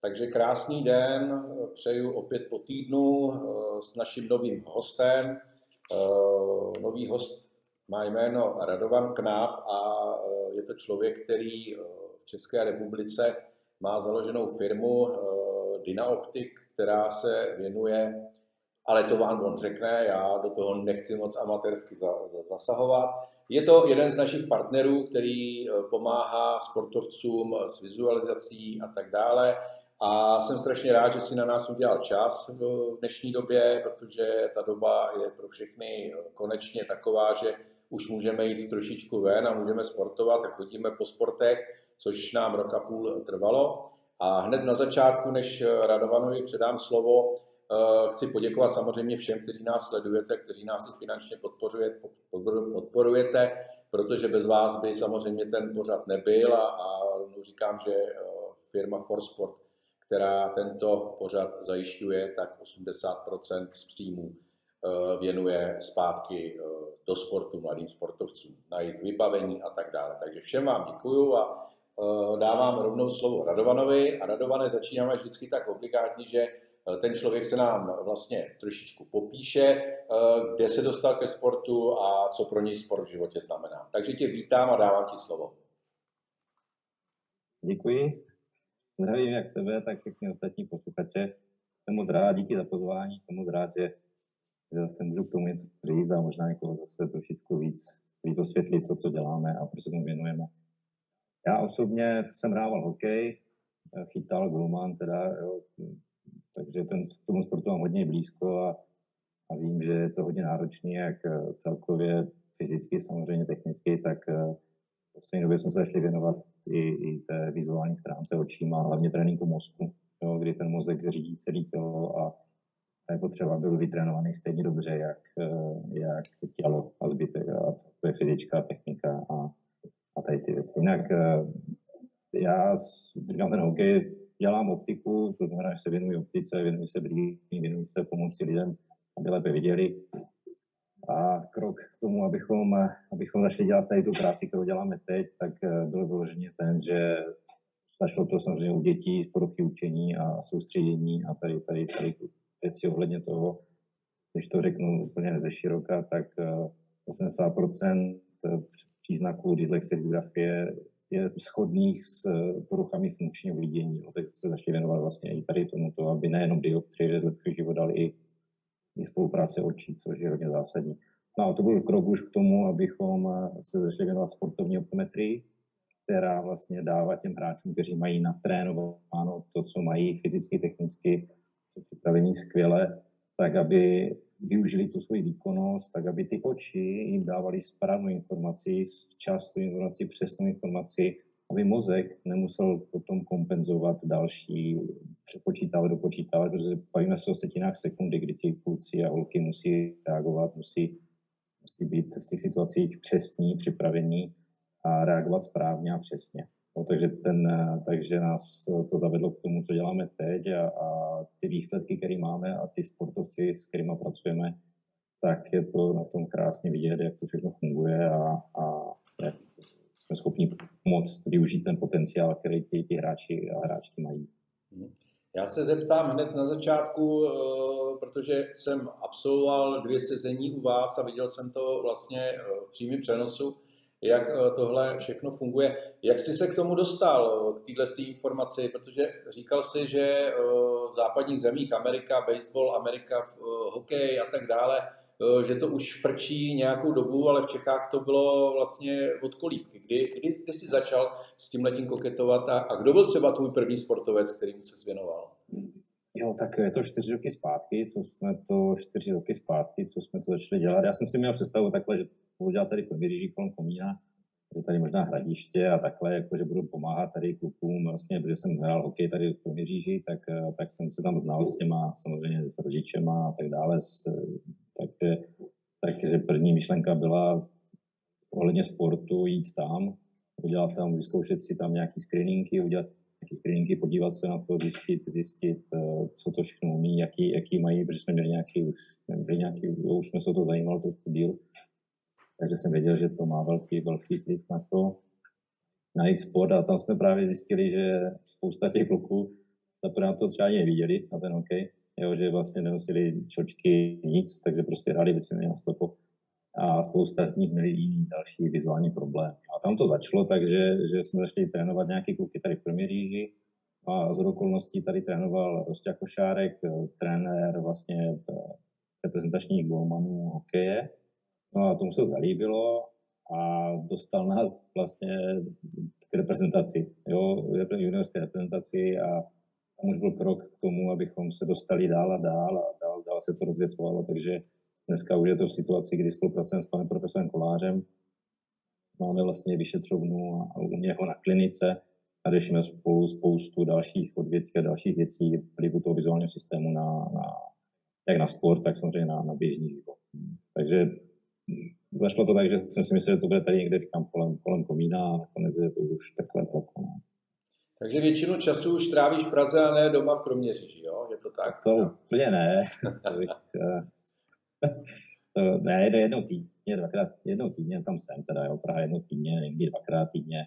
Takže krásný den, přeju opět po týdnu eh, s naším novým hostem. Eh, nový host má jméno Radovan Knáp a eh, je to člověk, který v České republice má založenou firmu Dynaoptik, která se věnuje, ale to vám on řekne, já do toho nechci moc amatérsky zasahovat. Je to jeden z našich partnerů, který pomáhá sportovcům s vizualizací a tak dále. A jsem strašně rád, že si na nás udělal čas v dnešní době, protože ta doba je pro všechny konečně taková, že už můžeme jít trošičku ven a můžeme sportovat, tak chodíme po sportech, což nám roka půl trvalo. A hned na začátku, než Radovanovi předám slovo, eh, chci poděkovat samozřejmě všem, kteří nás sledujete, kteří nás i finančně podporujete, protože bez vás by samozřejmě ten pořad nebyl a, a říkám, že eh, firma Forsport která tento pořad zajišťuje, tak 80% z příjmů eh, věnuje zpátky eh, do sportu mladým sportovcům, na jejich vybavení a tak dále. Takže všem vám děkuju a eh, dávám rovnou slovo Radovanovi. A Radované začínáme vždycky tak obligátně, že ten člověk se nám vlastně trošičku popíše, kde se dostal ke sportu a co pro něj sport v životě znamená. Takže tě vítám a dávám ti slovo. Děkuji. Zdravím jak tebe, tak všechny ostatní posluchače. Jsem moc rád, díky za pozvání, jsem moc rád, že, že zase můžu k tomu něco říct a možná někoho zase trošičku víc, víc osvětlit, co, co děláme a proč se tomu věnujeme. Já osobně jsem hrával hokej, chytal gulman teda, jo, takže ten, tomu sportu mám hodně blízko a, a vím, že je to hodně náročný, jak celkově fyzicky, samozřejmě technicky, tak v poslední době jsme se začali věnovat i, i té vizuální stránce očíma, hlavně tréninku mozku, jo, kdy ten mozek řídí celé tělo a je potřeba byl vytrénovaný stejně dobře, jak, eh, jak tělo a zbytek a to je fyzička, technika a, a tady ty věci. Jinak eh, já říkám ten hokej, dělám optiku, to znamená, že se věnuji optice, věnuji se brýlím, věnuji se pomoci lidem, aby lépe viděli. A krok k tomu, abychom, abychom začali dělat tady tu práci, kterou děláme teď, tak eh, byl vyloženě ten, že začalo to samozřejmě u dětí z poruchy učení a soustředění a tady, tady, tady věci ohledně toho, když to řeknu úplně ze široka, tak 80% eh, příznaků dyslexie, dysgrafie je schodných s eh, poruchami funkčního vidění. No, tak se začali věnovat vlastně i tady tomuto, aby nejenom dioptrie zlepšují život, ale i i spolupráce očí, což je hodně zásadní. No a to byl krok už k tomu, abychom eh, se začali věnovat sportovní optometrii, která vlastně dává těm hráčům, kteří mají natrénováno to, co mají fyzicky, technicky, co připravení skvěle, tak aby využili tu svoji výkonnost, tak aby ty oči jim dávali správnou informaci, včas tu informaci, přesnou informaci, aby mozek nemusel potom kompenzovat další, přepočítávat, dopočítávat, protože bavíme se o setinách sekundy, kdy ti kluci a holky musí reagovat, musí, musí být v těch situacích přesní, připravení a reagovat správně a přesně. No, takže, ten, takže nás to zavedlo k tomu, co děláme teď a, a ty výsledky, které máme a ty sportovci, s kterými pracujeme, tak je to na tom krásně vidět, jak to všechno funguje a, a jak jsme schopni moc využít ten potenciál, který ti, ti hráči a hráčky mají. Mhm. Já se zeptám hned na začátku, eh, protože jsem absolvoval dvě sezení u vás a viděl jsem to vlastně eh, v přímém přenosu, jak eh, tohle všechno funguje. Jak jsi se k tomu dostal, k téhle informaci, protože říkal si, že v západních zemích Amerika, baseball, Amerika, hokej a tak dále, Eh, že to už frčí nějakou dobu, ale v Čechách to bylo vlastně od kolíbky. Kdy, kdy, kdy jsi začal s tím letím koketovat a, a kdo byl třeba tvůj první sportovec, kterým se zvěnoval? Jo, tak je to čtyři roky zpátky, co jsme to čtyři roky zpátky, co jsme to začali dělat. Já jsem si měl představu takhle, že dělat tady v Kroměříži kolem Komína, je tady možná hradiště a takhle, jako, že budu pomáhat tady klukům, vlastně, protože jsem hrál hokej tady v Kroměříži, tak, tak jsem se tam znal s těma, samozřejmě s rodičema a tak dále, s, takže, takže první myšlenka byla ohledně sportu jít tam, udělat tam, vyzkoušet si tam nějaký screeningy, udělat nějaký screeningy, podívat se na to, zjistit, zjistit, uh, co to všechno umí, jaký, jaký mají, protože jsme měli nějaký, už, nějaký, už jsme se o to zajímali trošku díl, takže jsem věděl, že to má velký, velký vliv na to, na jejich sport a tam jsme právě zjistili, že spousta těch kluků na to třeba ani neviděli, na ten hokej, jo, že vlastně nenosili čočky, nic, takže prostě hráli většinou na slepo a spousta z nich měli jiný další vizuální problém. A tam to začalo takže že jsme začali trénovat nějaké kluky tady v Kroměříži a z okolností tady trénoval Rostia Košárek, trenér vlastně eh, reprezentačních golmanů hokeje. No a tomu se zalíbilo a dostal nás vlastně k reprezentaci, jo, juniorské reprezentaci a tam už byl krok k tomu, abychom se dostali dál a dál a dál, dál se to rozvětvovalo, takže dneska už je to v situaci, kdy spolupracujeme s panem profesorem Kolářem, máme vlastně vyšetřovnu a u něho na klinice a řešíme spolu spoustu dalších odvětví a dalších věcí vlivu toho vizuálního systému na, na, jak na sport, tak samozřejmě na, na běžný život. Takže zašlo to tak, že jsem si myslel, že to bude tady někde říkám, kolem, kolem komína a nakonec je to už takhle platno. Takže většinu času už trávíš v Praze a ne doma v Kroměříži, jo? Je to tak? To úplně ne. to bych, eh, to, ne, jde jednou týdně, dvakrát, jednou týdně tam jsem teda, jo, Praha jednou týdně, někdy dvakrát týdně,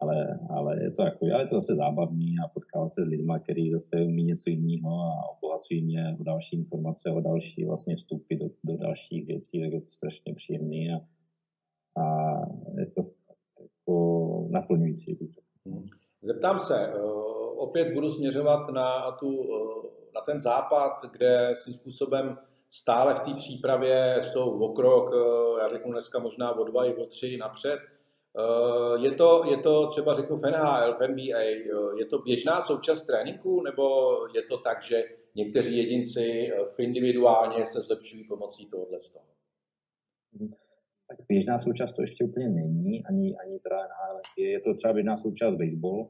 ale, ale je to jako, ale je to zase zábavný a potkávat se s lidmi, kteří zase umí něco jiného a obohacují mě o další informace, o další vlastně vstupy do, do dalších věcí, tak je to strašně příjemný a, a je to jako naplňující. Hmm. Zeptám se, eh, opět budu směřovat na, tu, eh, na ten západ, kde svým způsobem stále v té přípravě jsou o krok, eh, já řeknu dneska možná o dva i o tři napřed. Je to, je to třeba řeknu v NHL, v NBA, je to běžná součást tréninku, nebo je to tak, že někteří jedinci individuálně se zlepšují pomocí tohohle toho? tak běžná součást to ještě úplně není, ani, ani teda NHL. Je, je to třeba běžná součást baseball.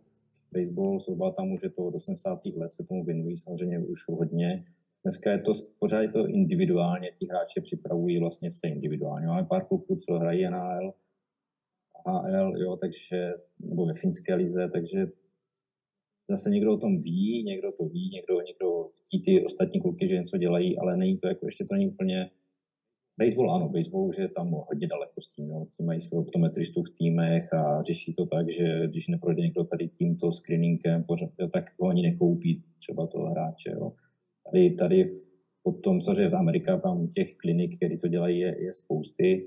Baseball, zhruba tam už je to od 80. let, se tomu věnují samozřejmě už hodně. Dneska je to pořád je to individuálně, ti hráči připravují vlastně se individuálně. Máme pár kluků, co hrají NHL, HL, jo, takže, nebo ve finské lize, takže zase někdo o tom ví, někdo to ví, někdo, někdo ví ty ostatní kluky, že něco dělají, ale není to jako, ještě to není úplně Baseball ano, baseball už je tam hodně daleko s tím, jo. Tím mají svou optometristu v týmech a řeší to tak, že když neprojde někdo tady tímto screeningem, tak ho ani nekoupí třeba toho hráče. Jo. Tady, tady potom samozřejmě Amerika, tam těch klinik, které to dělají, je, je spousty,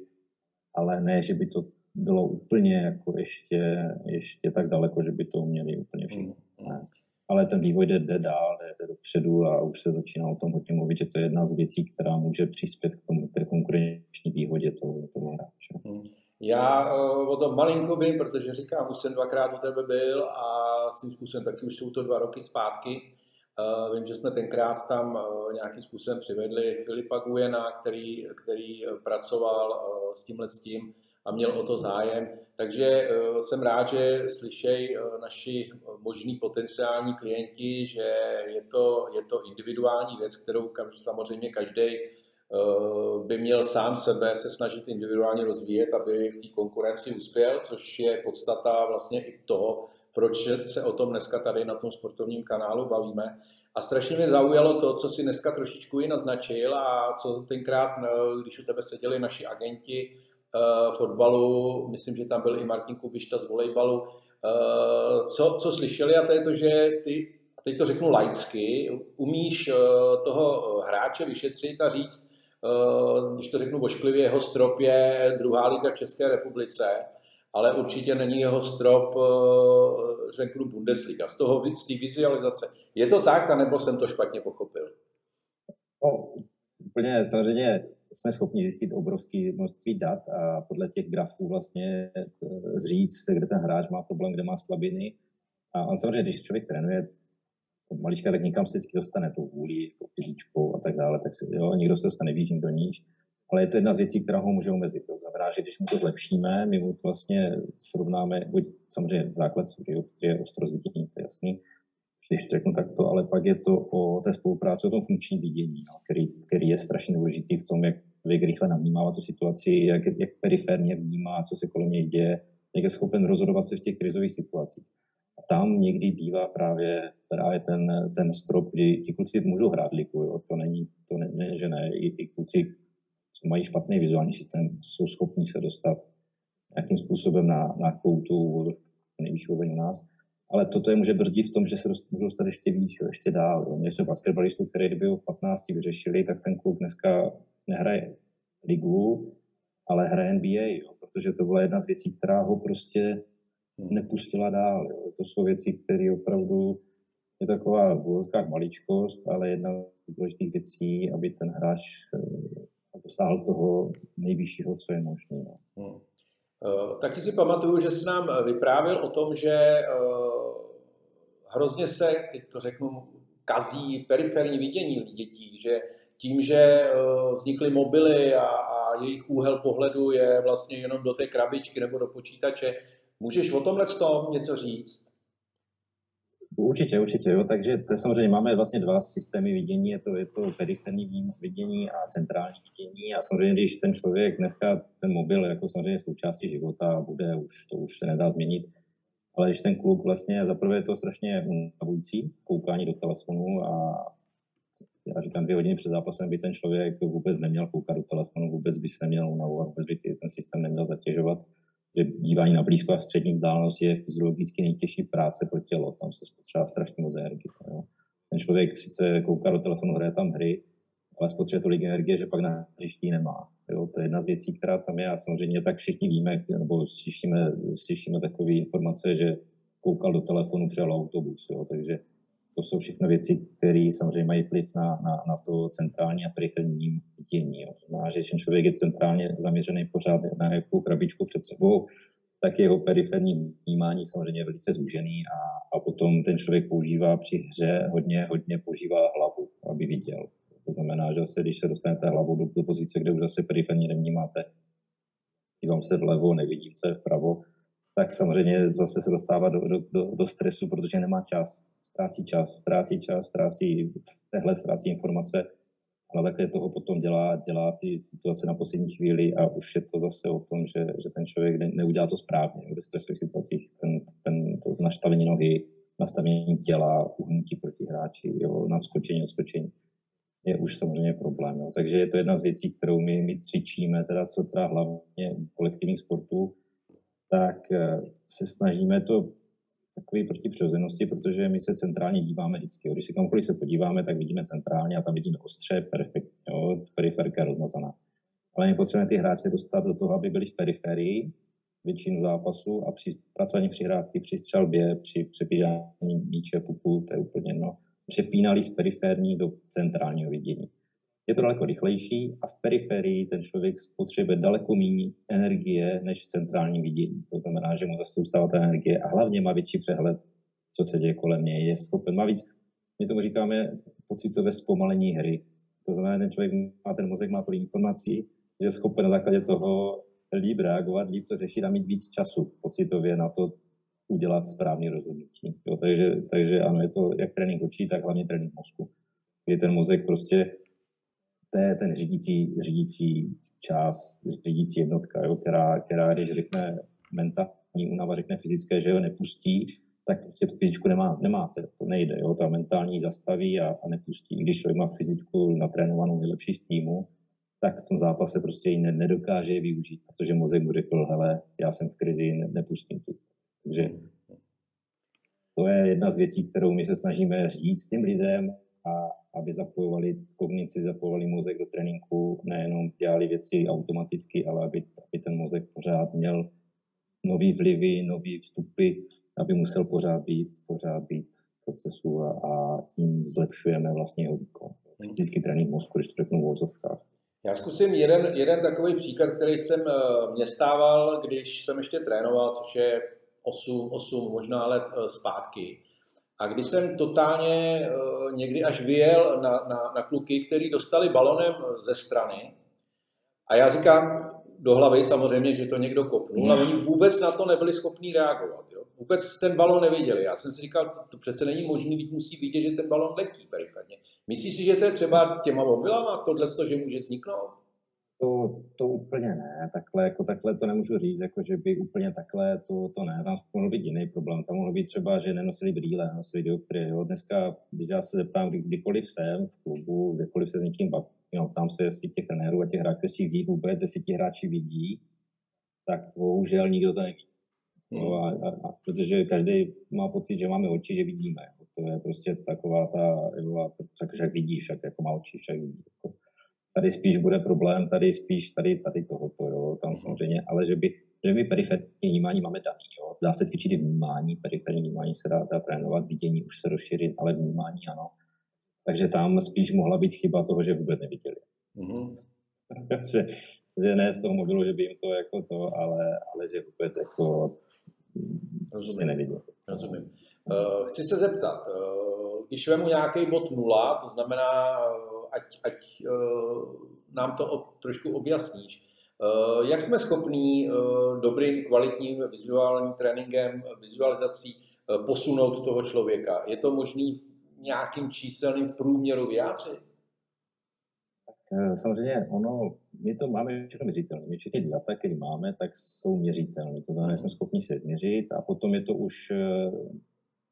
ale ne, že by to bylo úplně jako ještě, ještě tak daleko, že by to měli úplně všichni. Mm. Ne ale ten vývoj jde, jde dál, jde, jde dopředu a už se začíná o tom hodně mluvit, že to je jedna z věcí, která může přispět k tomu té konkurenční výhodě toho, toho hráče. Hmm. Já uh, o tom malinko vím, protože říkám, už jsem dvakrát u tebe byl a svým způsobem taky už jsou to dva roky zpátky. Uh, vím, že jsme tenkrát tam uh, nějakým způsobem přivedli Filipa Gujena, který, který pracoval s tímhle s tím a měl o to zájem. Takže eh, jsem rád, že slyšejí eh, naši možní potenciální klienti, že je to, je to individuální věc, kterou samozřejmě každý eh, by měl sám sebe se snažit individuálně rozvíjet, aby v té konkurenci uspěl, což je podstata vlastně i toho, proč se o tom dneska tady na tom sportovním kanálu bavíme. A strašně mě zaujalo to, co si dneska trošičku i naznačil a co tenkrát, když u tebe seděli naši agenti, fotbalu, myslím, že tam byl i Martin Kubišta z volejbalu. Uh, co, co slyšeli, a to je to, že ty, teď to řeknu laicky, umíš uh, toho hráče vyšetřit a říct, když to řeknu vošklivě, jeho strop je druhá liga v České republice, ale určitě není jeho strop, řeknu, Bundesliga. Z toho, z té vizualizace. Je to tak, anebo jsem to špatně pochopil? No, úplně samozřejmě jsme schopni zjistit obrovské množství dat a podle těch grafů vlastně eh, říct, kde ten hráč má problém, kde má slabiny. A on samozřejmě, když člověk trénuje od malička, tak někam se vždycky dostane tou vůlí, tou fyzičkou a tak dále, tak se, jo, někdo se dostane výš, do níž. Ale je to jedna z věcí, která ho může omezit. To znamená, že když mu to zlepšíme, my mu to vlastně srovnáme, buď samozřejmě základ, který je ostro zvidění, to je jasný, když to řeknu takto, ale pak je to o té spolupráci, o tom funkčním vidění, no, který, který je strašně důležitý v tom, jak člověk rychle navnímává tu situaci, jak, jak periferně vnímá, co se kolem něj děje, jak je schopen rozhodovat se v těch krizových situacích. A tam někdy bývá právě, právě ten, ten strop, kdy ti kluci můžou hrát liku, jo? to není, to ne, ne, že ne, i, i kluci, co mají špatný vizuální systém, jsou schopní se dostat nějakým způsobem na, na koutu nejvyšší úroveň u nás. Ale toto je může brzdit v tom, že se můžou dostat ještě víc, jo, ještě dál. Jo. Mě jsou basketbalistů, který kdyby ho v 15 vyřešili, tak ten kluk dneska nehraje ligu, ale hraje NBA, jo, protože to byla jedna z věcí, která ho prostě nepustila dál. Jo. To jsou věci, které opravdu je taková v úvozkách maličkost, ale jedna z důležitých věcí, aby ten hráč eh, dosáhl toho nejvyššího, co je možné. No. Hmm. Eh, taky si pamatuju, že jsi nám vyprávěl o tom, že eh, hrozně se, teď to řeknu, kazí periferní vidění dětí, že tím, že vznikly mobily a, a jejich úhel pohledu je vlastně jenom do té krabičky nebo do počítače, Můžeš o tomhle tom něco říct? Určitě, určitě, jo. Takže to samozřejmě máme vlastně dva systémy vidění, je to, je to periferní vidění a centrální vidění. A samozřejmě, když ten člověk dneska, ten mobil jako samozřejmě součástí života bude, už to už se nedá změnit, ale když ten kluk vlastně, zaprvé je to strašně unavující, koukání do telefonu a já říkám, dvě hodiny před zápasem by ten člověk vůbec neměl koukat do telefonu, vůbec by se neměl unavovat, vůbec by ten systém neměl zatěžovat že dívání na blízko a střední vzdálenost je fyziologicky nejtěžší práce pro tělo. Tam se spotřebuje strašně moc energie. Jo. Ten člověk sice kouká do telefonu, hraje tam hry, ale spotřebuje tolik energie, že pak na hřišti nemá. Jo. To je jedna z věcí, která tam je a samozřejmě tak všichni víme, nebo slyšíme, slyšíme takové informace, že koukal do telefonu, přijel autobus. Jo. Takže to jsou všechno věci, které samozřejmě mají vliv na, na, na to centrální a periferní vidění. Jo. Znamená, že když člověk je centrálně zaměřený pořád na nějakou krabičku před sebou, tak jeho periferní vnímání samozřejmě je velice zúžený a, a potom ten člověk používá při hře hodně, hodně používá hlavu, aby viděl. To znamená, že zase, když se dostanete hlavou do, do pozice, kde už zase periferně nevnímáte, dívám se vlevo, nevidím, je vpravo, tak samozřejmě zase se dostává do, do, do, do stresu, protože nemá čas ztrácí čas, ztrácí čas, ztrácí tehle, ztrácí informace, ale také toho potom dělá, dělá ty situace na poslední chvíli a už je to zase o tom, že, že ten člověk ne, neudělá to správně ve stresových situacích. Ten, ten, to nastavení nohy, nastavení těla, uhnutí proti hráči, jo, nadskočení, odskočení je už samozřejmě problém. Jo. Takže je to jedna z věcí, kterou my, my cvičíme, teda co teda hlavně u kolektivních sportů, tak eh, se snažíme to takový proti přirozenosti, protože my se centrálně díváme vždycky. Když si kamkoliv se podíváme, tak vidíme centrálně a tam vidíme ostře, perfektně, jo, periferka rozmazaná. Ale my potřebujeme ty hráče dostat do toho, aby byli v periferii většinu zápasu a při pracování přihrávky, při střelbě, při přepínání míče, puku, to je úplně jedno, přepínali z periferní do centrálního vidění je to daleko rychlejší a v periferii ten člověk spotřebuje daleko méně energie než v centrálním vidění. To znamená, že mu zase zůstává ta energie a hlavně má větší přehled, co se děje kolem něj. Je schopen, má víc, my tomu říkáme pocitové zpomalení hry. To znamená, ten člověk má, ten mozek má tolik informací, že je schopen na základě toho líp reagovat, líp to řešit a mít víc času pocitově na to udělat správný rozhodnutí. Jo, takže, takže ano, je to jak trénink očí, tak hlavně trénink mozku. Kdy ten mozek prostě to je ten řídící, řídící část, řídící jednotka, jo, která, která, když řekne mentální únava, řekne fyzické, že ho nepustí, tak prostě tu fyzičku nemá, nemáte, to nejde, jo, ta mentální zastaví a, a nepustí. Když člověk má fyzičku natrénovanou nejlepší z týmu, tak v tom zápase prostě ji nedokáže využít, protože mozek mu řekl, hele, já jsem v krizi, ne, nepustím ti. Takže to je jedna z věcí, kterou my se snažíme říct těm lidem a aby zapojovali kognici, zapojovali mozek do tréninku, nejenom dělali věci automaticky, ale aby, aby ten mozek pořád měl nový vlivy, nový vstupy, aby musel pořád být, pořád být v procesu a, a tím zlepšujeme vlastně jeho výkon. Fyzický trénink mozku, když to řeknu v. Já zkusím jeden, jeden takový příklad, který jsem eh, mě stával, když jsem ještě trénoval, což je 8, 8 možná let eh, zpátky. A když jsem totálně uh, někdy až vyjel na, na, na kluky, který dostali balonem ze strany, a já říkám do hlavy samozřejmě, že to někdo kopnul, a oni vůbec na to nebyli schopni reagovat. Jo? Vůbec ten balon neviděli. Já jsem si říkal, to přece není možné, když musí vidět, že ten balon letí periferně. Myslíš si, že to je třeba těma mobilama, tohle, že může vzniknout? To, to úplně ne, takhle, jako takhle to nemůžu říct, jako že by úplně takhle, to, to ne, tam mohl být jiný problém, tam mohlo být třeba, že nenosili brýle, nenosili dioptrie, jo. Dneska, když já se zeptám, kdy, kdykoliv jsem v klubu, kdykoliv se s někým bavím, jo, tam se, jestli těch trenérů a těch hráčů, jestli ví vůbec, jestli ti hráči vidí, tak bohužel nikdo to neví. No a, a, a, protože každý má pocit, že máme oči, že vidíme. To je prostě taková ta, tak, že vidíš, však jako má oči, však vidí. Jako. Tady spíš bude problém, tady spíš tady, tady tohoto, jo, tam samozřejmě, ale že by, že by periferní vnímání máme daný, jo. Dá se cvičit i vnímání, periferní vnímání se dá, dá trénovat, vidění už se rozšířit, ale vnímání ano. Takže tam spíš mohla být chyba toho, že vůbec neviděli. Mm-hmm. že, že ne z toho mobilu, že by jim to jako to, ale, ale že vůbec jako Rozumím. neviděl. Rozumím. Uh, chci se zeptat, uh, když vemu nějaký bod nula, to znamená, uh, ať, ať nám to trošku objasníš, jak jsme schopní uh, dobrým, kvalitním vizuálním tréninkem, vizualizací posunout toho člověka? Je to možné nějakým číselným v průměru vyjádřit? Samozřejmě ono my to máme všechno měřitelné. My všechny data, které máme, tak jsou měřitelné. To znamená, jsme schopni se změřit a potom je to už eh,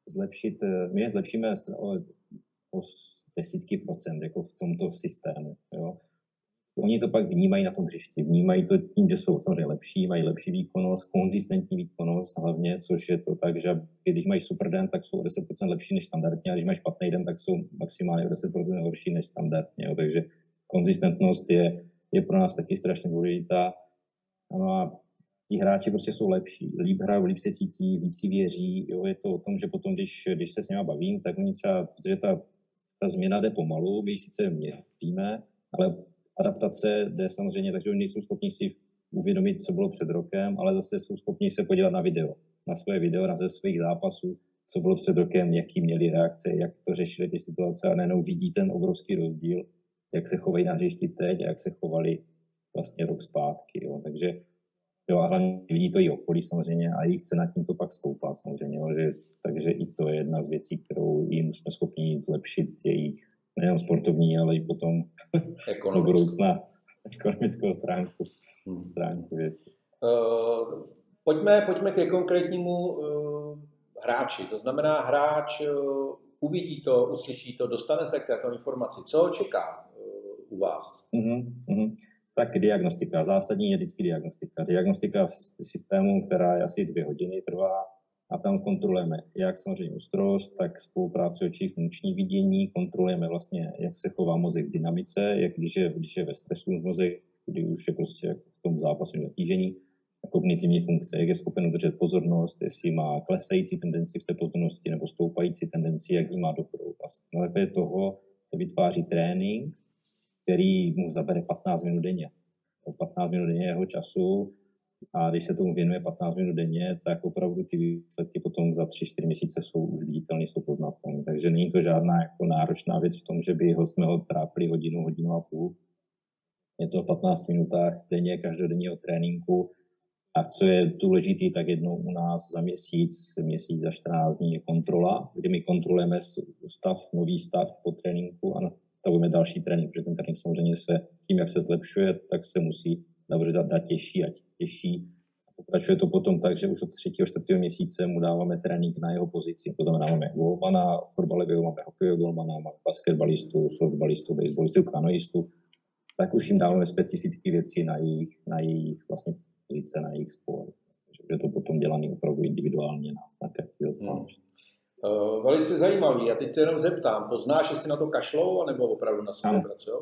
zlepšit, eh, my je zlepšíme o, desítky procent jako v tomto systému. Jo. Oni to pak vnímají na tom hřišti. Vnímají to tím, že jsou samozřejmě lepší, mají lepší výkonnost, konzistentní výkonnost hlavně, což je to tak, že když mají super den, tak jsou o 10% lepší než standardně, a když mají špatný den, tak jsou maximálně o 10% horší než standardně. Jo. Takže konzistentnost je je pro nás taky strašně důležitá. No a ti hráči prostě jsou lepší, líp hrajou, líp se cítí, víc si věří. Jo, je to o tom, že potom, když, když se s nimi bavím, tak oni třeba, protože ta, ta změna jde pomalu, my sice měříme, ale adaptace jde samozřejmě, takže oni nejsou schopni si uvědomit, co bylo před rokem, ale zase jsou schopni se podívat na video, na své video, na svých zápasů, co bylo před rokem, jaký měli reakce, jak to řešili ty situace a najednou vidí ten obrovský rozdíl jak se chovají na hřišti teď a jak se chovali vlastně rok zpátky. Jo. Takže jo, a hlavně vidí to i okolí samozřejmě a jejich cena tím to pak stoupá samozřejmě. Jo, že, takže i to je jedna z věcí, kterou jim jsme schopni zlepšit jejich nejen sportovní, ale i potom do budoucna ekonomickou stránku, hmm. stránku věcí. Uh, pojďme, pojďme ke konkrétnímu uh, hráči. To znamená, hráč uh, uvidí to, uslyší to, dostane se k této informaci. Co očeká? u vás? Mm-hmm. Tak diagnostika, zásadní je vždycky diagnostika. Diagnostika systému, která je asi dvě hodiny trvá a tam kontrolujeme jak samozřejmě ostrost, tak spolupráci očí, funkční vidění, kontrolujeme vlastně, jak se chová mozek v dynamice, jak když je, když je ve stresu mozek, kdy už je prostě v tom zápasu zatížení, kognitivní funkce, jak je schopen udržet pozornost, jestli má klesající tendenci v té pozornosti nebo stoupající tendenci, jak ji má dobrou. Vlastně. Takhle toho se vytváří trénink, který mu zabere 15 minut denně. 15 minut denně jeho času a když se tomu věnuje 15 minut denně, tak opravdu ty výsledky potom za 3-4 měsíce jsou už viditelné, jsou poznatelné. Takže není to žádná jako náročná věc v tom, že by ho jsme ho trápili hodinu, hodinu a půl. Je to 15 minutách denně, každodenního tréninku. A co je důležité, tak jednou u nás za měsíc, měsíc za 14 dní je kontrola, kdy my kontrolujeme stav, nový stav po tréninku a nastavujeme další trénink, protože ten trénink samozřejmě se tím, jak se zlepšuje, tak se musí dát, dát těžší a těžší. Pokračuje to potom tak, že už od třetího, čtvrtého měsíce mu dáváme trénink na jeho pozici. To znamená, máme golmana, fotbalového, máme hokejového golmana, máme basketbalistu, softbalistu, baseballistu, kanoistu. Tak už jim dáváme specifické věci na jejich, na jejich vlastně pozice, na jejich sport. Takže je to potom dělané opravdu individuálně na, na každého hmm. Uh, velice zajímavý. A teď se jenom zeptám, poznáš, jestli na to kašlou, nebo opravdu na sobě pracují?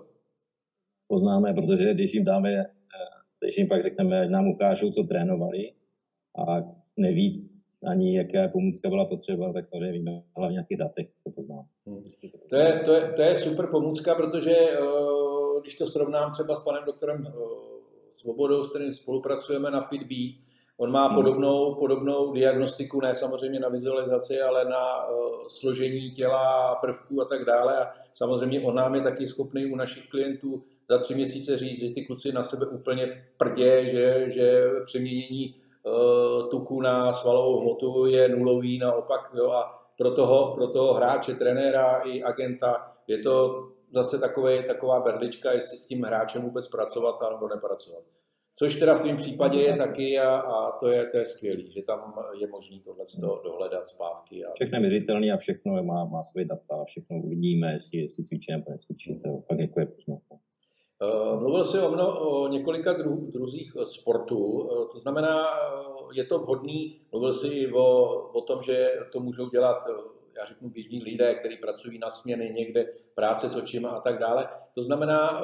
Poznáme, protože když jim dáme, eh, když jim pak řekneme, nám ukážou, co trénovali a neví ani, jaká pomůcka byla potřeba, tak samozřejmě víme hlavně na těch datech, to poznám. Hmm. To, je, to, je, to je super pomůcka, protože uh, když to srovnám třeba s panem doktorem Svobodou, s kterým spolupracujeme na FitBee, On má hmm. podobnou, podobnou diagnostiku, ne samozřejmě na vizualizaci, ale na uh, složení těla, prvků a tak dále. A samozřejmě on nám je taky schopný u našich klientů za tři měsíce říct, že ty kluci na sebe úplně prdě, že, že přeměnění uh, tuku na svalovou hmotu je nulový naopak. Jo, a pro toho, pro toho hráče, trenéra i agenta je to zase takové, taková berlička, jestli s tím hráčem vůbec pracovat nebo nepracovat. Což teda v tom případě je taky a, a to, je, to je skvělý, že tam je možné tohle dohledat zpátky. A... Všechno je měřitelné a všechno má, má své data, všechno uvidíme, jestli, jestli cvičí nebo necvičí, to pak jako je poznat. Uh, mluvil jsi o, mno, o několika dru, druzích sportů, uh, to znamená, je to vhodný, mluvil jsi i o, o tom, že to můžou dělat, já řeknu, běžní lidé, kteří pracují na směny někde, práce s očima a tak dále. To znamená,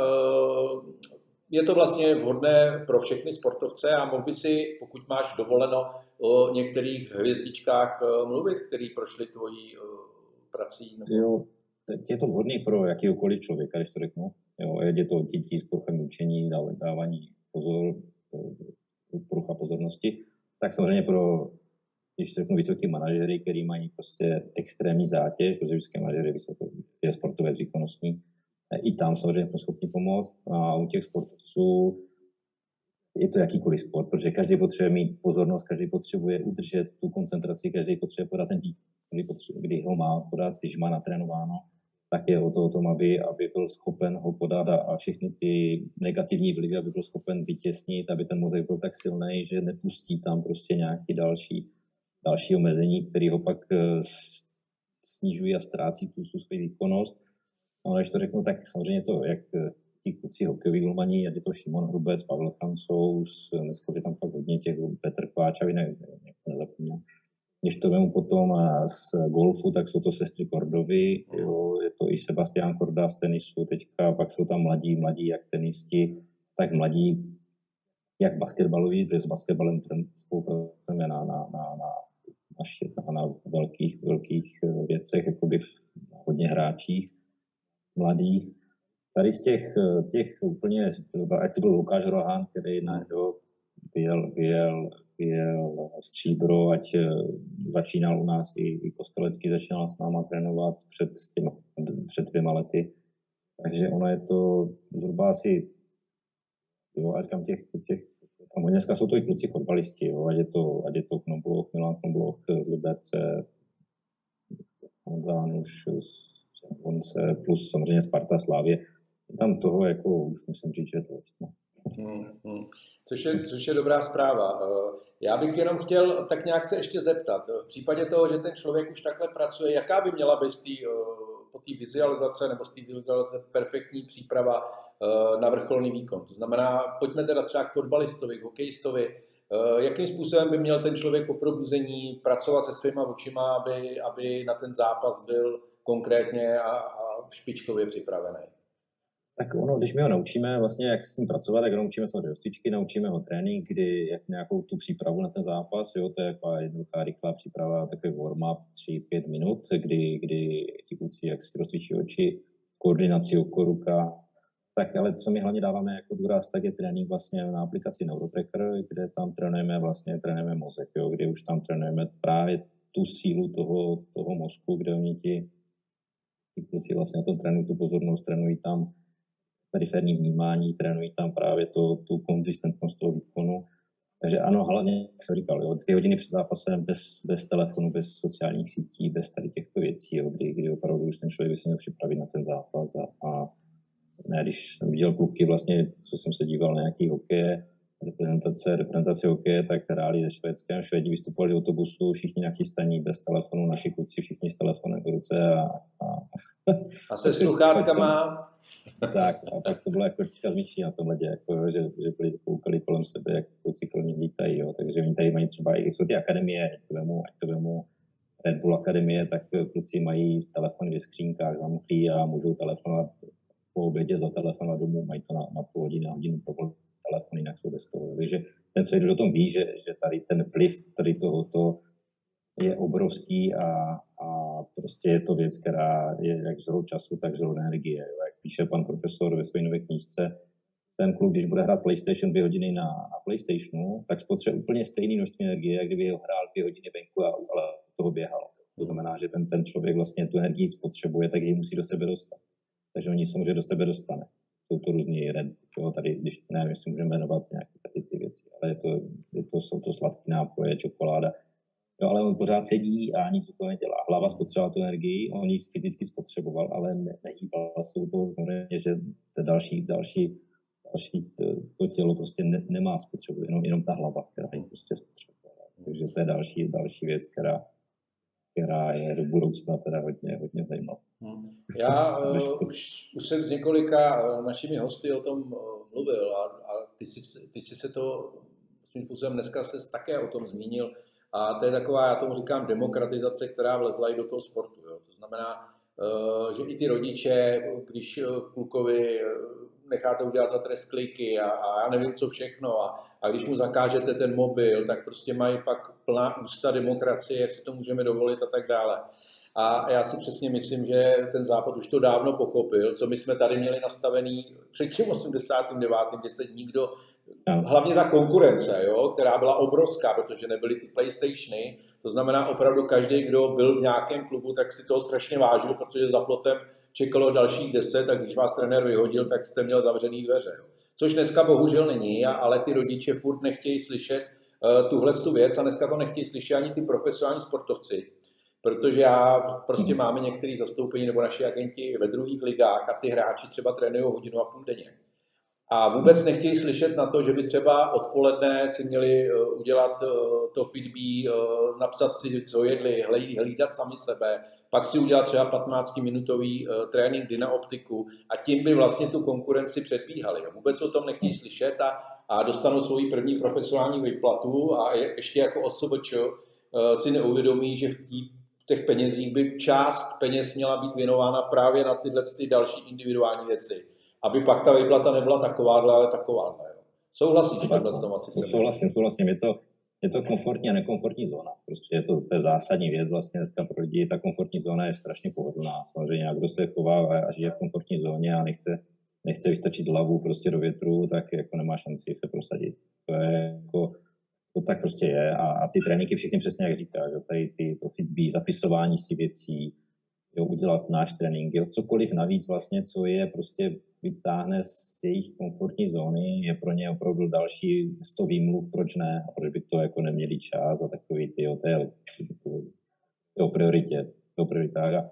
je to vlastně vhodné pro všechny sportovce a mohl by si, pokud máš dovoleno, o některých hvězdičkách mluvit, který prošli tvojí prací? Nebo... Jo, je to vhodný pro jakýkoliv člověka, když to řeknu. Jo, je to dětí s poruchami učení, dávání pozor, porucha pozornosti, tak samozřejmě pro, když řeknu, vysoký manažery, který mají prostě extrémní zátěž, protože vždycky manažery je sportové zvýkonnostní, i tam samozřejmě jsme schopni pomoct. A u těch sportovců je to jakýkoliv sport, protože každý potřebuje mít pozornost, každý potřebuje udržet tu koncentraci, každý potřebuje podat ten výkon, kdy, kdy ho má podat, když má natrénováno tak je o to o tom, aby, aby byl schopen ho podat a, a všechny ty negativní vlivy, aby byl schopen vytěsnit, aby ten mozek byl tak silný, že nepustí tam prostě nějaký další, další omezení, který ho pak eh, snižují a ztrácí tu svou výkonnost. A když to řeknu, tak samozřejmě to, jak eh, ti kluci hokejoví golmaní, ať je to Šimon Hrubec, Pavel Francouz, dneska je tam fakt hodně těch, Petr Kváčavý, ne, ne, nezapomněl, když to vemu potom z golfu, tak jsou to sestry Kordovy, jo, je to i Sebastian Korda z tenisu teďka, pak jsou tam mladí, mladí jak tenisti, tak mladí jak basketbaloví, protože s basketbalem spolupracujeme na, na, na, na, na, na velkých, velkých eh, věcech, jakoby hodně hráčích mladých. Tady z těch, eh, těch úplně, ať to byl Lukáš Rohan, který na, jo, vyjel, vyjel jel stříbro, ať eh, začínal u nás i, i Kostelecký, začínal s náma trénovat před, těma, před dvěma lety. Takže ono je to zhruba asi, jo, ať tam těch, těch tam dneska jsou to i kluci fotbalisti, jo, ať je to, ať je to Knobloch, Milan Knobloch z Liberce, už on se, plus samozřejmě Sparta Slávě. Tam toho jako už musím říct, že to no. hmm, hmm. Což je, což je dobrá zpráva. Eh, já bych jenom chtěl tak nějak se ještě zeptat. V případě toho, že ten člověk už takhle pracuje, jaká by měla být eh, po té vizualizace nebo z té vizualizace perfektní příprava eh, na vrcholný výkon? To znamená, pojďme teda třeba k fotbalistovi, k hokejistovi. Jakým způsobem by měl ten člověk po probuzení pracovat se svýma očima, aby, aby na ten zápas byl konkrétně a, a špičkově připravený? Tak ono, když my ho naučíme vlastně, jak s ním pracovat, tak ho naučíme samozřejmě hostičky, naučíme ho trénink, kdy jak nějakou tu přípravu na ten zápas, jo, to je taková jednoduchá, rychlá příprava, takový warm-up 3-5 minut, kdy, kdy ti kluci jak si rozcvičí oči, koordinaci oko, ruka, tak ale co my hlavně dáváme jako důraz, tak je trénink vlastně na aplikaci Neurotracker, kde tam trénujeme vlastně, trénujeme mozek, jo, kdy už tam trénujeme právě tu sílu toho, toho mozku, kde oni ti, ti kluci vlastně na tom trénují tu pozornost, trénují tam periferní vnímání, trénují tam právě to, tu konzistentnost toho výkonu. Takže ano, hlavně, jak jsem říkal, jo, dvě hodiny před zápasem bez, bez telefonu, bez sociálních sítí, bez tady těchto věcí, jo, kdy, kdy opravdu už ten člověk by se měl připravit na ten zápas. A, a ne, když jsem viděl kluky, vlastně, co jsem se díval na nějaký hokeje, reprezentace, reprezentace hokeje, tak hráli ze Švédskem, Švédi vystupovali z autobusu, všichni nachystaní bez telefonu, naši kluci všichni s telefonem v ruce a... A, a se sluchátkama. Tak, a tak to bylo jako teďka zmíší na tom ledě, jako, že, že byli koukali kolem sebe, jak kluci kolem nich lítají, jo. takže oni tady mají třeba, i jsou ty akademie, ať to vemu, ať to vemu. Red Bull akademie, tak kluci mají telefony ve skřínkách zamklí a můžou telefonovat po obědě za telefonovat domů, mají to na, na půl hodiny, na hodinu pro telefon, jinak jsou toho. Takže ten svět už o tom ví, že, že tady ten vliv tady tohoto je obrovský a, a prostě je to věc, která je jak zdroj času, tak zdroj energie. Jo. Jak píše pan profesor ve své nové knížce, ten kluk, když bude hrát PlayStation dvě hodiny na, na PlayStationu, tak spotřebuje úplně stejné množství energie, jak kdyby ho hrál dvě hodiny venku a ale toho běhal. To znamená, že ten, ten člověk vlastně tu energii spotřebuje, tak ji musí do sebe dostat. Takže oni samozřejmě do sebe dostane. Jsou to různý red, jo, tady, když nevím, jestli můžeme jmenovat nějaké tady ty věci, ale je to, je to, jsou to sladké nápoje, čokoláda, Jo, ale on pořád sedí a nic to nedělá. Hlava spotřebovala tu energii, on ji fyzicky spotřeboval, ale ne, nehýbal se u toho. Znamená, že to další, další, další to, to tělo prostě ne, nemá spotřebu, jenom, jenom ta hlava, která ji prostě spotřebovala. Takže to je další, další věc, která, která je do budoucna teda hodně, hodně zajímavá. Hmm. Já uh, už, už jsem s několika uh, našimi hosty o tom uh, mluvil a, a ty, jsi, ty jsi se to svým způsobem dneska se také o tom zmínil. A to je taková, já tomu říkám, demokratizace, která vlezla i do toho sportu. Jo. To znamená, že i ty rodiče, když klukovi necháte udělat za trest kliky a, a já nevím co všechno a, a když mu zakážete ten mobil, tak prostě mají pak plná ústa demokracie, jak si to můžeme dovolit a tak dále. A já si přesně myslím, že ten Západ už to dávno pochopil, co my jsme tady měli nastavený před tím 89. kdy se nikdo, hlavně ta konkurence, jo, která byla obrovská, protože nebyly ty PlayStationy, to znamená opravdu každý, kdo byl v nějakém klubu, tak si toho strašně vážil, protože za plotem čekalo dalších deset a když vás trenér vyhodil, tak jste měl zavřený dveře. Jo. Což dneska bohužel není, ale ty rodiče furt nechtějí slyšet uh, tuhle tu věc a dneska to nechtějí slyšet ani ty profesionální sportovci, protože já prostě máme některé zastoupení nebo naši agenti ve druhých ligách a ty hráči třeba trénují hodinu a půl denně. A vůbec nechtějí slyšet na to, že by třeba odpoledne si měli eh, udělat eh, to feedback, napsat si, co jedli, hlídat sami sebe, pak si udělat třeba 15-minutový uh, trénink optiku a tím by vlastně tu konkurenci předbíhali. Vůbec o tom nechtějí slyšet a, a dostanou svoji první profesionální výplatu a je, ještě jako OSVČ uh, si neuvědomí, že v, tí, v těch penězích by část peněz měla být věnována právě na tyhle ty další individuální věci. Aby pak ta výplata nebyla takováhle, ale takováhle. Souhlasíš? Souhlasím, souhlasím. Je to, je to komfortní a nekomfortní zóna. Prostě je to, to je zásadní věc vlastně dneska pro lidi. Ta komfortní zóna je strašně pohodlná. Samozřejmě, a kdo se chová a žije v komfortní zóně a nechce, nechce vystačit hlavu prostě do větru, tak jako nemá šanci se prosadit. To je jako, to tak prostě je. A, a ty tréninky všechny přesně jak říkáš, tady ty to fitby, zapisování si věcí, jo, udělat náš trénink, jo, cokoliv navíc vlastně, co je prostě vytáhne z jejich komfortní zóny, je pro ně opravdu další 100 výmluv, proč ne, a proč by to jako neměli čas a takový ty, jo, to je, o prioritě, to o prioritách. A,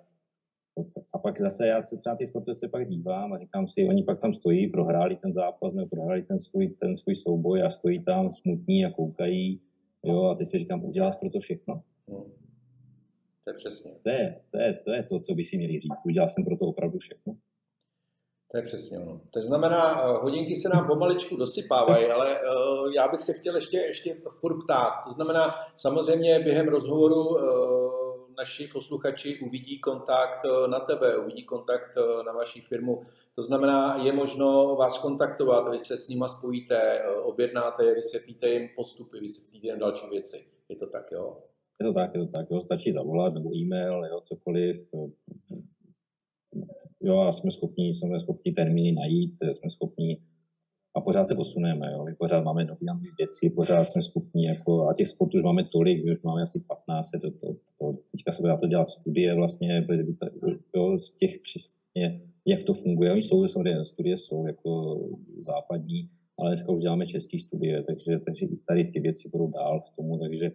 a pak zase já se třeba ty sportovce pak dívám a říkám si, oni pak tam stojí, prohráli ten zápas nebo prohráli ten svůj, ten svůj souboj a stojí tam smutní a koukají, jo, a ty si říkám, uděláš pro to všechno. To je přesně. To je, to je, to je to, co by si měli říct. Udělal jsem pro to opravdu všechno. To je přesně ono. To znamená, eh, hodinky se nám pomaličku dosypávají, ale uh, já bych se chtěl ještě, ještě furt ptát. To znamená, samozřejmě během rozhovoru uh, naši posluchači uvidí kontakt na tebe, uvidí kontakt na vaši firmu. To znamená, je možno vás kontaktovat, vy se s nima spojíte, objednáte je, vysvětlíte jim postupy, vysvětlíte jim další věci. Je to tak, jo? Je to tak, je to tak, jo, stačí zavolat nebo e-mail, jo, cokoliv. Jo, a jsme schopni, jsme schopni termíny najít, jsme schopni a pořád se posuneme, jo. pořád máme nové věci, pořád jsme schopni, jako, a těch sportů už máme tolik, už máme asi 15, to, to, to, teďka se dá to dělat studie vlastně, jo, z těch přesně, jak to funguje. Oni jsou, samozřejmě studie jsou jako západní, ale dneska už děláme české studie, takže, takže i tady ty věci budou dál v tomu, takže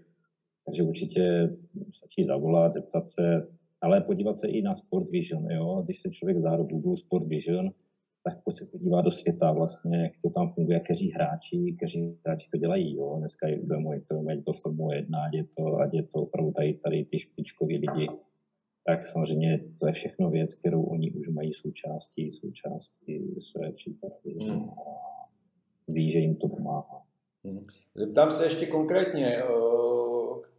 takže určitě stačí zavolat, zeptat se, ale podívat se i na Sport Vision. Jo? Když se člověk zá do Google Sport Vision, tak se podívá do světa vlastně, jak to tam funguje, kteří hráči, kteří hráči to dělají. Jo? Dneska je to můj, to, ať to Formule 1, ať je to, ať je to opravdu tady, tady ty špičkoví lidi, tak samozřejmě to je všechno věc, kterou oni už mají součástí, součástí své přípravy. Hmm. Ví, že jim to pomáhá. Hmm. Zeptám se ještě konkrétně,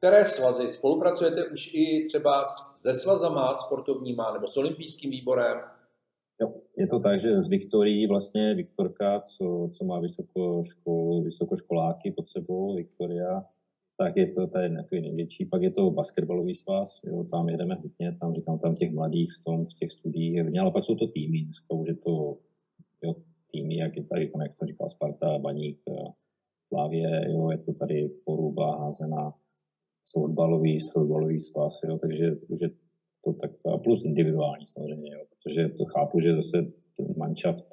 které svazy? Spolupracujete už i třeba se svazama sportovníma nebo s olympijským výborem? Jo, je to tak, že z Viktorií vlastně Viktorka, co, co má vysokoškol, vysokoškoláky pod sebou, Viktoria, tak je to tady takový největší. Pak je to basketbalový svaz, jo, tam jedeme hodně, tam říkám, tam těch mladých v tom, v těch studiích je ale pak jsou to týmy, dneska už je to jo, týmy, jak je tady, jak jsem říkal, Sparta, Baník, Slávě, jo, je to tady Poruba, Házená, softballový, softballový svaz, jo, takže, takže to tak, a plus individuální samozřejmě, jo, protože to chápu, že zase ten manšaft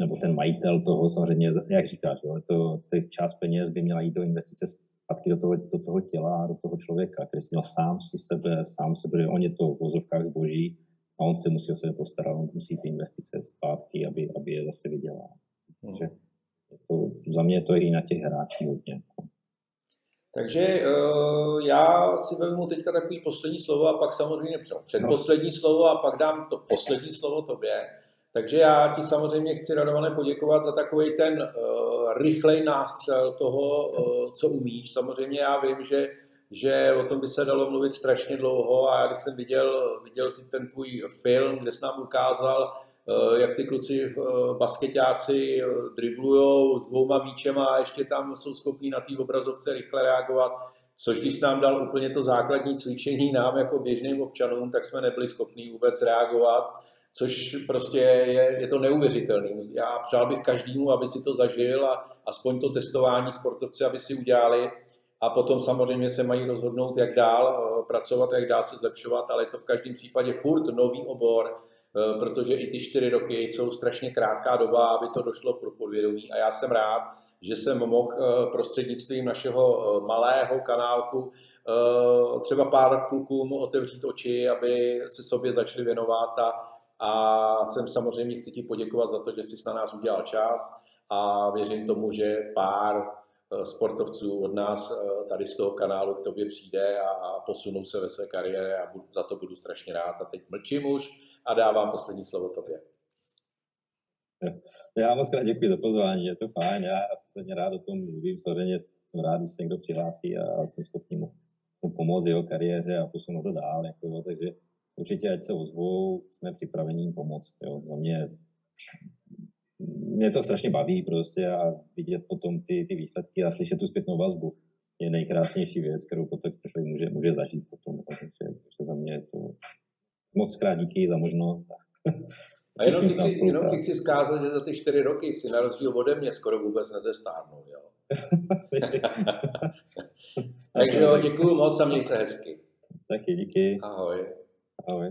nebo ten majitel toho samozřejmě, jak říkáš, jo, to, těch část peněz by měla jít do investice zpátky do toho, do toho těla, do toho člověka, který měl sám si sebe, sám sebe, on je to v vozovkách boží a on se musí o sebe postarat, on musí ty investice zpátky, aby, aby je zase vydělal. Hmm. Takže to, za mě to je i na těch hráčích hodně. Takže uh, já si vezmu teďka takový poslední slovo a pak samozřejmě předposlední no. slovo a pak dám to poslední slovo tobě. Takže já ti samozřejmě chci radované poděkovat za takový ten uh, rychlej nástřel toho, uh, co umíš. Samozřejmě já vím, že, že o tom by se dalo mluvit strašně dlouho a já když jsem viděl, viděl ten tvůj film, kde jsi nám ukázal, jak ty kluci uh, basketáci uh, driblujou s dvouma míčema a ještě tam jsou schopní na té obrazovce rychle reagovat, což když nám dal úplně to základní cvičení nám jako běžným občanům, tak jsme nebyli schopni vůbec reagovat což prostě je, je to neuvěřitelné. Já přál bych každému, aby si to zažil a aspoň to testování sportovci, aby si udělali a potom samozřejmě se mají rozhodnout, jak dál eh, pracovat, jak dál se zlepšovat, ale je to v každém případě furt nový obor, eh, protože i ty čtyři roky jsou strašně krátká doba, aby to došlo pro podvědomí. A já jsem rád, že jsem mohl eh, prostřednictvím našeho malého kanálku třeba pár klukům otevřít oči, aby se sobě začali věnovat. A a jsem samozřejmě chci ti poděkovat za to, že jsi na nás udělal čas. A věřím tomu, že pár eh, sportovců od nás eh, tady z toho kanálu k tobě přijde a posunou se ve své kariéře. A za to budu strašně rád. A teď mlčím už a dávám poslední slovo tobě. Já moc krát děkuji za pozvání, je to fajn, já stejně rád o tom mluvím, samozřejmě jsem rád, když se někdo přihlásí a jsem schopný mu, pomoct jeho kariéře a posunout to dál, jako, takže určitě ať se ozvou, jsme připraveni jim pomoct. Jo. Za mě mě to strašně baví prostě a vidět potom ty, ty výsledky a slyšet tu zpětnou vazbu je nejkrásnější věc, kterou potom člověk může, může zažít potom. Takže, takže za mě je to moc krát díky za možnost. A jenom ti, chci, jenom ti chci vzkázat, že za ty čtyři roky si na rozdíl ode mě skoro vůbec nezestárnul, jo. Takže jo, děkuji moc a měj se hezky. Taky díky. Ahoj. Oh,